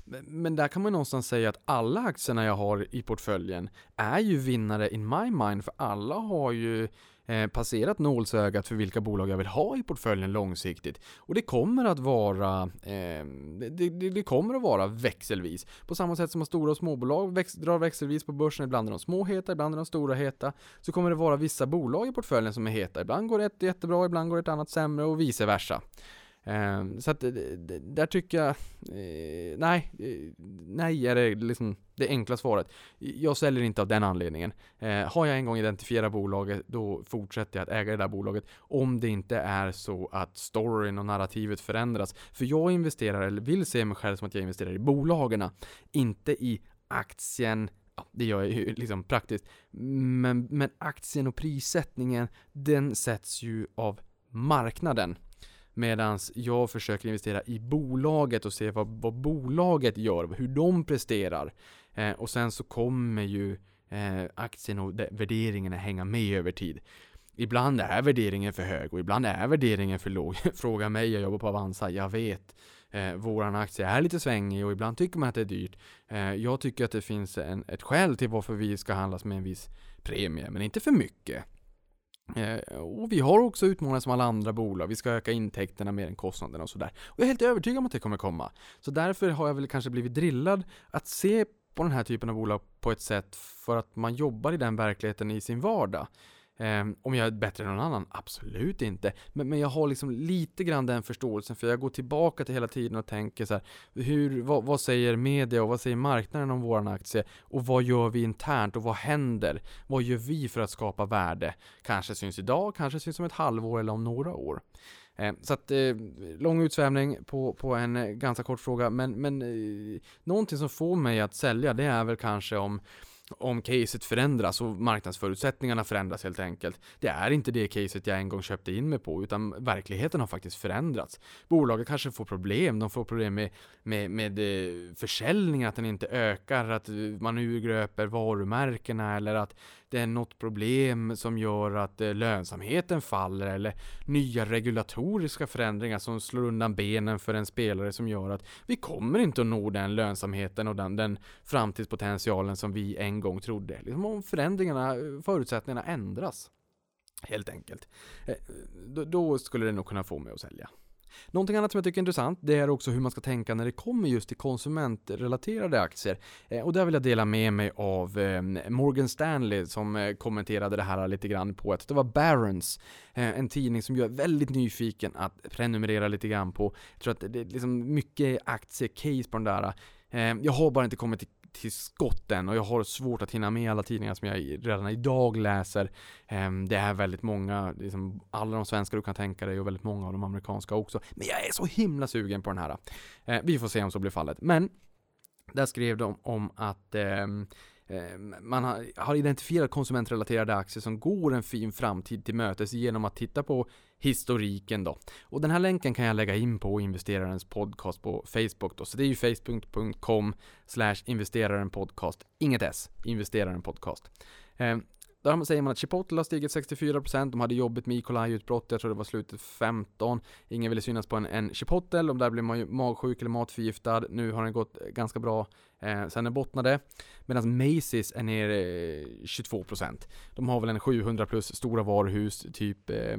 Men, men där kan man någonstans säga att alla aktierna jag har i portföljen är ju vinnare in my mind, för alla har ju Eh, passerat nålsögat för vilka bolag jag vill ha i portföljen långsiktigt. Och det kommer att vara eh, det, det, det, kommer att vara växelvis. På samma sätt som att stora och småbolag väx, drar växelvis på börsen, ibland är de små heta, ibland är de stora heta. Så kommer det vara vissa bolag i portföljen som är heta. Ibland går ett jättebra, ibland går ett annat sämre och vice versa. Ehm, så att eh, där tycker jag, eh, nej, eh, nej är det liksom det enkla svaret. Jag säljer inte av den anledningen. Har jag en gång identifierat bolaget, då fortsätter jag att äga det där bolaget. Om det inte är så att storyn och narrativet förändras. För jag investerar, eller vill se mig själv som att jag investerar i bolagen, inte i aktien Ja, det gör jag ju liksom praktiskt. Men, men aktien och prissättningen, den sätts ju av marknaden. Medan jag försöker investera i bolaget och se vad, vad bolaget gör, hur de presterar. Eh, och sen så kommer ju eh, aktien och värderingarna hänga med över tid. Ibland är värderingen för hög och ibland är värderingen för låg. Fråga mig, jag jobbar på Avanza, jag vet. Eh, våran aktie är lite svängig och ibland tycker man att det är dyrt. Eh, jag tycker att det finns en, ett skäl till varför vi ska handlas med en viss premie, men inte för mycket. Eh, och vi har också utmaningar som alla andra bolag. Vi ska öka intäkterna mer än kostnaderna och sådär. Och jag är helt övertygad om att det kommer komma. Så därför har jag väl kanske blivit drillad att se på den här typen av bolag på ett sätt för att man jobbar i den verkligheten i sin vardag. Eh, om jag är bättre än någon annan? Absolut inte. Men, men jag har liksom lite grann den förståelsen för jag går tillbaka till hela tiden och tänker så här, hur, vad, vad säger media och vad säger marknaden om våran aktie? Och vad gör vi internt och vad händer? Vad gör vi för att skapa värde? Kanske syns idag, kanske syns om ett halvår eller om några år. Ehm, så att, eh, lång utsvävning på, på en eh, ganska kort fråga, men, men eh, någonting som får mig att sälja, det är väl kanske om om caset förändras och marknadsförutsättningarna förändras helt enkelt. Det är inte det caset jag en gång köpte in mig på, utan verkligheten har faktiskt förändrats. Bolaget kanske får problem, de får problem med, med, med eh, försäljningen, att den inte ökar, att man urgröper varumärkena eller att det är något problem som gör att eh, lönsamheten faller eller nya regulatoriska förändringar som slår undan benen för en spelare som gör att vi kommer inte att nå den lönsamheten och den, den framtidspotentialen som vi en gång trodde. Liksom om förändringarna, eh, förutsättningarna ändras. Helt enkelt. Eh, då skulle det nog kunna få mig att sälja. Någonting annat som jag tycker är intressant, det är också hur man ska tänka när det kommer just till konsumentrelaterade aktier. Eh, och där vill jag dela med mig av eh, Morgan Stanley som eh, kommenterade det här lite grann på att det var Barons, en tidning som jag är väldigt nyfiken att prenumerera lite grann på. Jag tror att det är liksom mycket aktiecase på den där. Jag har bara inte kommit till till skotten och jag har svårt att hinna med alla tidningar som jag redan idag läser. Ehm, det är väldigt många, liksom alla de svenska du kan tänka dig och väldigt många av de amerikanska också. Men jag är så himla sugen på den här. Ehm, vi får se om så blir fallet. Men där skrev de om att ehm, man har identifierat konsumentrelaterade aktier som går en fin framtid till mötes genom att titta på historiken då. Och den här länken kan jag lägga in på investerarens podcast på Facebook då. Så det är ju facebook.com slash investeraren podcast. Inget S, investeraren podcast. Eh, där säger man att Chipotle har stigit 64%, de hade jobbigt med E. coli-utbrott, jag tror det var slutet 15. Ingen ville synas på en, en Chipotle, om där blev man ju magsjuk eller matförgiftad. Nu har den gått ganska bra eh, sen den bottnade. Medan Macy's är ner eh, 22%. De har väl en 700 plus stora varuhus, typ eh,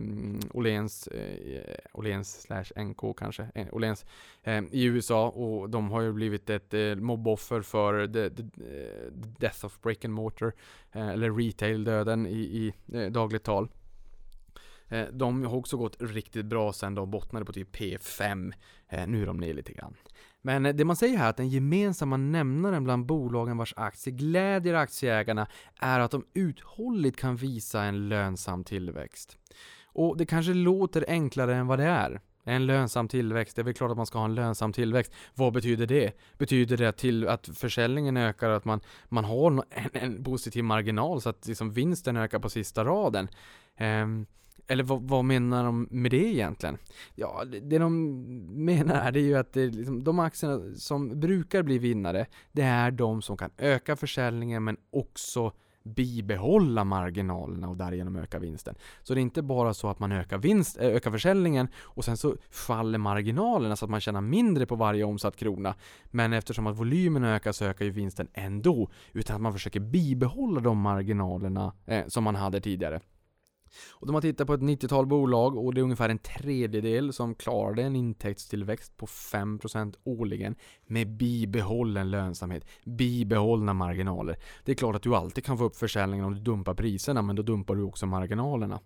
Åhléns, eh, Åhléns slash NK kanske, eh, Åhléns eh, i USA och de har ju blivit ett eh, mobboffer för the, the, the, death of break and mortar, eh, eller retail-döden i, i eh, dagligt tal. Eh, de har också gått riktigt bra sen de bottnade på typ P5. Eh, nu är de ner lite grann. Men eh, det man säger här är att den gemensamma nämnaren bland bolagen vars aktier glädjer aktieägarna är att de uthålligt kan visa en lönsam tillväxt. Och det kanske låter enklare än vad det är. En lönsam tillväxt, det är väl klart att man ska ha en lönsam tillväxt. Vad betyder det? Betyder det till att försäljningen ökar att man, man har en, en positiv marginal så att liksom vinsten ökar på sista raden? Um, eller vad, vad, menar de med det egentligen? Ja, det de menar är det ju att det liksom, de aktierna som brukar bli vinnare, det är de som kan öka försäljningen men också bibehålla marginalerna och därigenom öka vinsten. Så det är inte bara så att man ökar, vinst, eh, ökar försäljningen och sen så faller marginalerna så att man tjänar mindre på varje omsatt krona. Men eftersom att volymen ökar så ökar ju vinsten ändå. Utan att man försöker bibehålla de marginalerna eh, som man hade tidigare. Och de har tittat på ett 90-tal bolag och det är ungefär en tredjedel som klarade en intäktstillväxt på 5% årligen med bibehållen lönsamhet, bibehållna marginaler. Det är klart att du alltid kan få upp försäljningen om du dumpar priserna, men då dumpar du också marginalerna.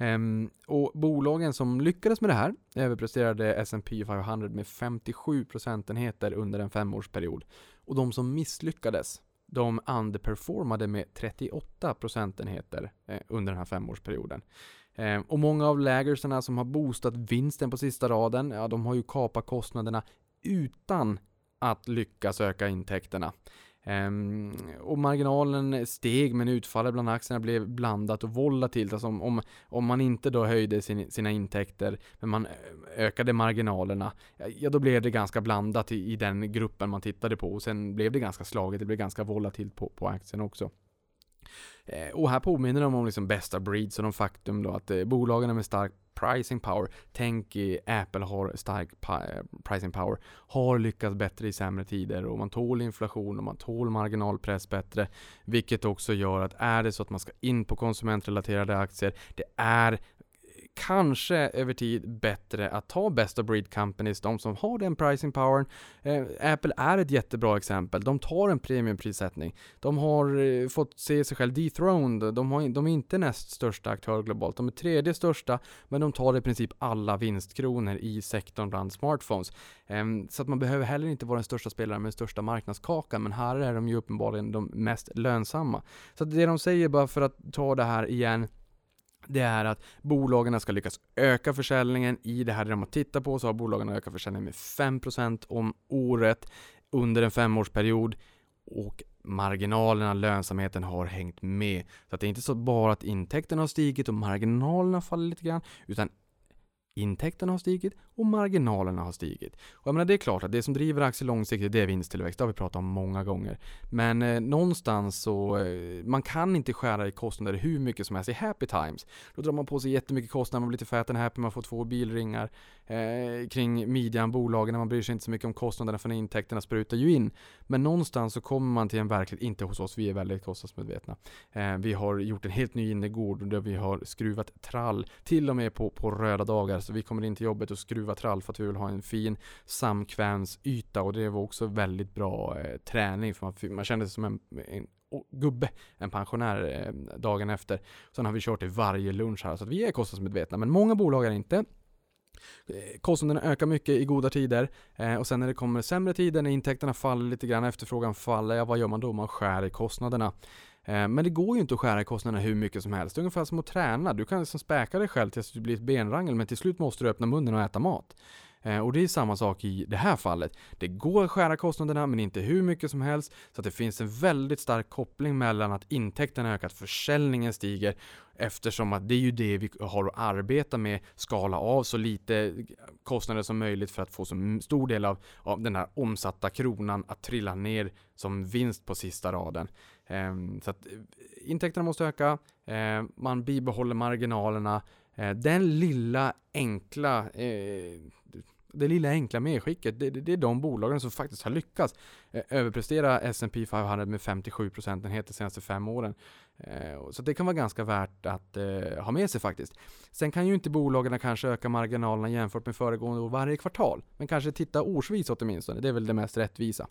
Um, och bolagen som lyckades med det här överpresterade S&P 500 med 57 procentenheter under en femårsperiod. Och de som misslyckades de underperformade med 38 procentenheter eh, under den här femårsperioden. Eh, och många av lägersarna som har boostat vinsten på sista raden, ja de har ju kapat kostnaderna utan att lyckas öka intäkterna. Um, och marginalen steg men utfallet bland aktierna blev blandat och volatilt. Alltså om, om, om man inte då höjde sin, sina intäkter men man eh, ökade marginalerna, ja då blev det ganska blandat i, i den gruppen man tittade på. Och sen blev det ganska slaget, det blev ganska volatilt på, på aktien också. Eh, och här påminner de om liksom bästa breeds och de faktum då att eh, bolagen med stark pricing power, tänk eh, Apple har stark eh, pricing power, har lyckats bättre i sämre tider och man tål inflation och man tål marginalpress bättre. Vilket också gör att är det så att man ska in på konsumentrelaterade aktier, det är kanske över tid bättre att ta best of breed companies, de som har den pricing powern. Eh, Apple är ett jättebra exempel. De tar en premiumprissättning. De har eh, fått se sig själv dethroned. De, har, de är inte näst största aktör globalt. De är tredje största, men de tar i princip alla vinstkronor i sektorn bland smartphones. Eh, så att man behöver heller inte vara den största spelaren med den största marknadskakan, men här är de ju uppenbarligen de mest lönsamma. Så det de säger, bara för att ta det här igen, det är att bolagen ska lyckas öka försäljningen. I det här de har tittat på så har bolagen ökat försäljningen med 5% om året under en femårsperiod och marginalerna, lönsamheten har hängt med. Så att det är inte så bara att intäkterna har stigit och marginalerna faller lite grann, utan Intäkterna har stigit och marginalerna har stigit. Och jag menar, det är klart att det som driver aktier långsiktigt det är vinsttillväxt. Det har vi pratat om många gånger. Men eh, någonstans så, eh, man kan inte skära i kostnader hur mycket som helst i happy times. Då drar man på sig jättemycket kostnader, man blir lite fat and happy, man får två bilringar eh, kring midjan, bolagen, man bryr sig inte så mycket om kostnaderna för intäkterna sprutar ju in. Men någonstans så kommer man till en verklighet, inte hos oss, vi är väldigt kostnadsmedvetna. Eh, vi har gjort en helt ny innergård där vi har skruvat trall, till och med på, på röda dagar. Så vi kommer in till jobbet och skruvar trall för att vi vill ha en fin samkvämsyta och det var också väldigt bra eh, träning för man, man kände sig som en, en gubbe, en pensionär eh, dagen efter. Sen har vi kört det varje lunch här så att vi är kostnadsmedvetna men många bolag är inte. Eh, kostnaderna ökar mycket i goda tider eh, och sen när det kommer sämre tider, när intäkterna faller lite grann, efterfrågan faller, ja vad gör man då? Man skär i kostnaderna. Eh, men det går ju inte att skära i kostnaderna hur mycket som helst. Det är ungefär som att träna. Du kan liksom späka dig själv tills du blir ett benrangel, men till slut måste du öppna munnen och äta mat. Eh, och det är samma sak i det här fallet. Det går att skära kostnaderna men inte hur mycket som helst. Så att det finns en väldigt stark koppling mellan att intäkterna ökar, att försäljningen stiger eftersom att det är ju det vi har att arbeta med, skala av så lite kostnader som möjligt för att få så stor del av, av den här omsatta kronan att trilla ner som vinst på sista raden. Ehm, så att eh, intäkterna måste öka, ehm, man bibehåller marginalerna, eh, den lilla enkla eh, det lilla enkla medskicket, det, det, det, är de bolagen som faktiskt har lyckats eh, överprestera S&P 500 med 57 procentenheter de senaste fem åren. Eh, så det kan vara ganska värt att eh, ha med sig faktiskt. Sen kan ju inte bolagen kanske öka marginalerna jämfört med föregående år varje kvartal, men kanske titta årsvis åtminstone. Det är väl det mest rättvisa.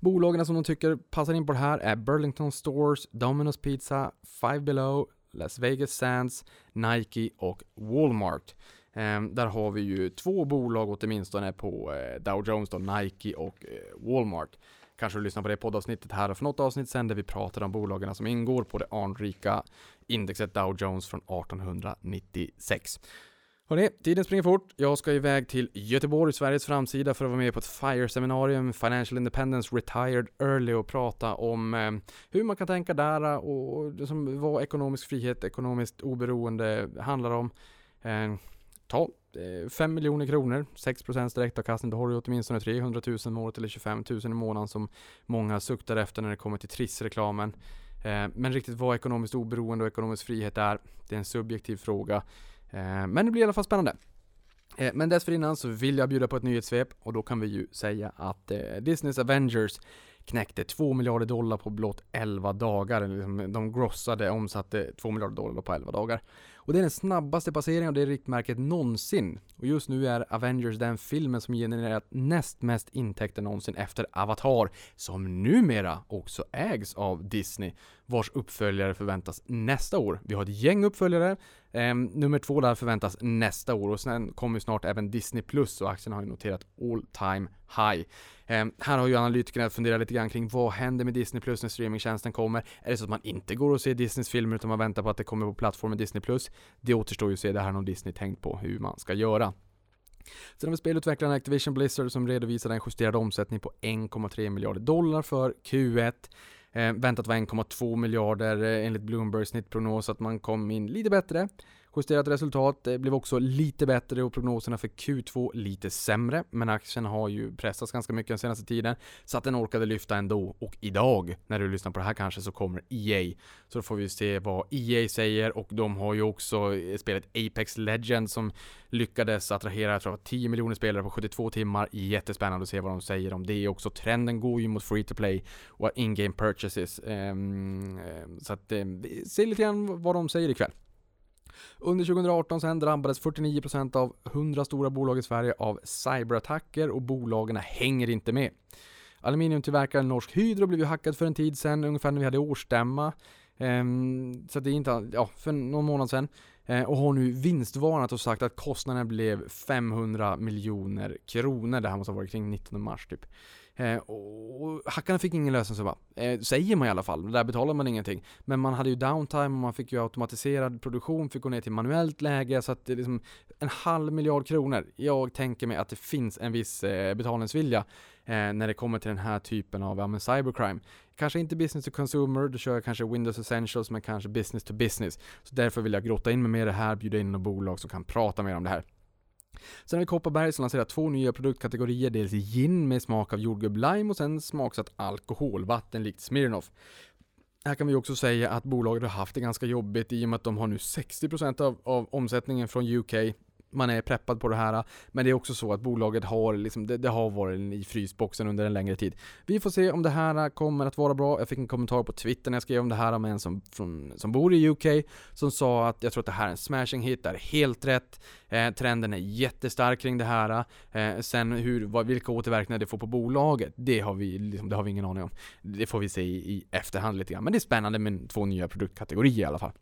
Bolagen som de tycker passar in på det här är Burlington Stores, Domino's Pizza, Five Below, Las Vegas Sands, Nike och Walmart. Ehm, där har vi ju två bolag åtminstone på eh, Dow Jones, då, Nike och eh, Walmart. Kanske du lyssnar på det poddavsnittet här för något avsnitt sen där vi pratade om bolagen som ingår på det anrika indexet Dow Jones från 1896. Hörrni, tiden springer fort. Jag ska iväg till Göteborg, Sveriges framsida, för att vara med på ett FIRE-seminarium, Financial Independence Retired Early, och prata om eh, hur man kan tänka där eh, och liksom, vad ekonomisk frihet, ekonomiskt oberoende handlar om. Eh, ta eh, 5 miljoner kronor, 6 procents direktavkastning, då har du åtminstone 300 000 om året eller 25 000 i månaden som många suktar efter när det kommer till Triss-reklamen. Eh, men riktigt vad ekonomiskt oberoende och ekonomisk frihet är, det är en subjektiv fråga. Eh, men det blir i alla fall spännande. Eh, men dessförinnan så vill jag bjuda på ett nyhetssvep och då kan vi ju säga att eh, Disneys Avengers knäckte 2 miljarder dollar på blott 11 dagar. Liksom, de grossade, omsatte 2 miljarder dollar på 11 dagar. Och det är den snabbaste passeringen av det riktmärket någonsin. Och just nu är Avengers den filmen som genererat näst mest intäkter någonsin efter Avatar, som numera också ägs av Disney, vars uppföljare förväntas nästa år. Vi har ett gäng uppföljare, eh, nummer två där förväntas nästa år och sen kommer snart även Disney Plus och aktien har ju noterat all time high. Eh, här har ju analytikerna funderat lite grann kring vad händer med Disney Plus när streamingtjänsten kommer? Är det så att man inte går och ser Disneys filmer utan man väntar på att det kommer på plattformen Disney Plus? Det återstår ju att se, det här har Disney tänkt på hur man ska göra. Sen har vi spelutvecklaren Activision Blizzard som redovisade en justerad omsättning på 1,3 miljarder dollar för Q1. Eh, väntat var 1,2 miljarder eh, enligt Bloombergs snittprognos, att man kom in lite bättre. Justerat resultat blev också lite bättre och prognoserna för Q2 lite sämre. Men aktien har ju pressats ganska mycket den senaste tiden. Så att den orkade lyfta ändå. Och idag, när du lyssnar på det här kanske, så kommer EA. Så då får vi se vad EA säger och de har ju också eh, spelet Apex Legends som lyckades attrahera, jag tror 10 miljoner spelare på 72 timmar. Jättespännande att se vad de säger om det också. Trenden går ju mot free to play och in-game purchases. Um, så att, eh, um, se lite grann vad de säger ikväll. Under 2018 sen drabbades 49% av 100 stora bolag i Sverige av cyberattacker och bolagen hänger inte med. Aluminiumtillverkaren Norsk Hydro blev ju hackad för en tid sedan, ungefär när vi hade årsstämma. Ehm, så det är inte, ja, för någon månad sedan. Ehm, och har nu vinstvarnat och sagt att kostnaden blev 500 miljoner kronor. Det här måste ha varit kring 19 mars typ. Eh, och hackarna fick ingen lösensumma. Eh, säger man i alla fall, där betalar man ingenting. Men man hade ju downtime och man fick ju automatiserad produktion, fick gå ner till manuellt läge så att det är liksom en halv miljard kronor. Jag tänker mig att det finns en viss eh, betalningsvilja eh, när det kommer till den här typen av ja, cybercrime. Kanske inte business to consumer, då kör jag kanske Windows Essentials, men kanske business to business. Så därför vill jag grotta in mig mer i det här, bjuda in några bolag som kan prata mer om det här. Sen har vi Kopparberg som lanserat två nya produktkategorier, dels gin med smak av jordgubb lime och sen smaksatt alkoholvatten likt Smirnoff. Här kan vi också säga att bolaget har haft det ganska jobbigt i och med att de har nu 60% av, av omsättningen från UK man är preppad på det här. Men det är också så att bolaget har, liksom, det, det, har varit i frysboxen under en längre tid. Vi får se om det här kommer att vara bra. Jag fick en kommentar på Twitter när jag skrev om det här med en som, från, som bor i UK som sa att jag tror att det här är en smashing hit, det är helt rätt. Eh, trenden är jättestark kring det här. Eh, sen hur, vad, vilka återverkningar det får på bolaget, det har vi, liksom, det har vi ingen aning om. Det får vi se i, i efterhand lite grann. Men det är spännande med två nya produktkategorier i alla fall.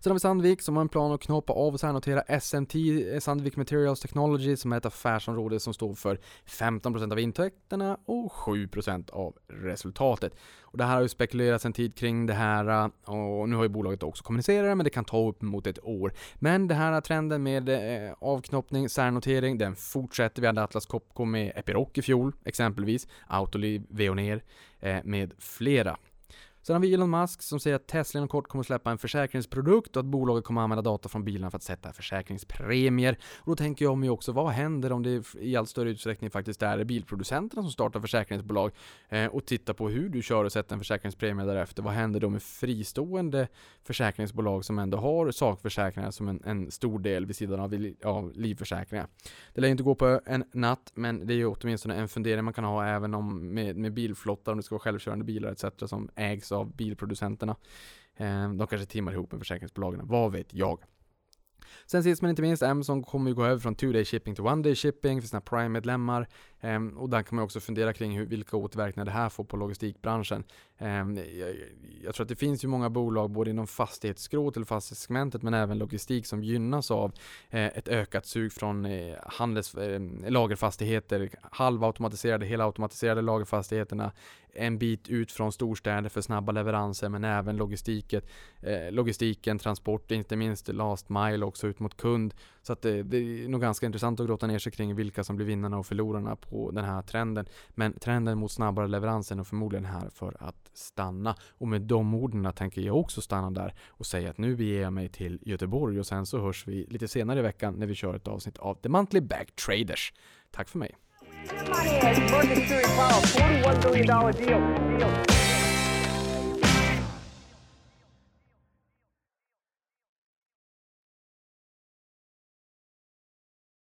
Sen har vi Sandvik som har en plan att knoppa av och särnotera SMT, eh, Sandvik Materials Technology, som är ett affärsområde som står för 15% av intäkterna och 7% av resultatet. Och det här har ju spekulerats en tid kring det här eh, och nu har ju bolaget också kommunicerat det, men det kan ta upp mot ett år. Men den här trenden med eh, avknoppning, särnotering, den fortsätter. Vi hade Atlas Copco med Epiroc i fjol, exempelvis, Autoliv, Veoneer eh, med flera. Sen har vi Elon Musk som säger att Tesla inom kort kommer att släppa en försäkringsprodukt och att bolaget kommer att använda data från bilarna för att sätta försäkringspremier. Och då tänker jag mig också, vad händer om det i allt större utsträckning faktiskt är bilproducenterna som startar försäkringsbolag eh, och tittar på hur du kör och sätter en försäkringspremie därefter. Vad händer då med fristående försäkringsbolag som ändå har sakförsäkringar som en, en stor del vid sidan av, av livförsäkringar? Det lär inte gå på en natt, men det är ju åtminstone en fundering man kan ha även om med, med bilflottar, om det ska vara självkörande bilar etc. som ägs av bilproducenterna. Ehm, de kanske timmar ihop med försäkringsbolagen, vad vet jag? Sen sist men inte minst, Amazon kommer ju gå över från 2-day shipping till 1-day shipping för sina Prime-medlemmar. Um, och där kan man också fundera kring hur, vilka återverkningar det här får på logistikbranschen. Um, jag, jag, tror att det finns ju många bolag både inom fastighetsskrot eller fastighetssegmentet men även logistik som gynnas av eh, ett ökat sug från eh, handels, eh, lagerfastigheter, halvautomatiserade, helautomatiserade lagerfastigheterna, en bit ut från storstäder för snabba leveranser men även logistiken, eh, logistiken, transport, inte minst last mile också ut mot kund. Så att det, det är nog ganska intressant att grotta ner sig kring vilka som blir vinnarna och förlorarna på den här trenden. Men trenden mot snabbare leveranser är förmodligen här för att stanna. Och med de orden tänker jag också stanna där och säga att nu beger jag mig till Göteborg och sen så hörs vi lite senare i veckan när vi kör ett avsnitt av The Monthly Back Traders. Tack för mig.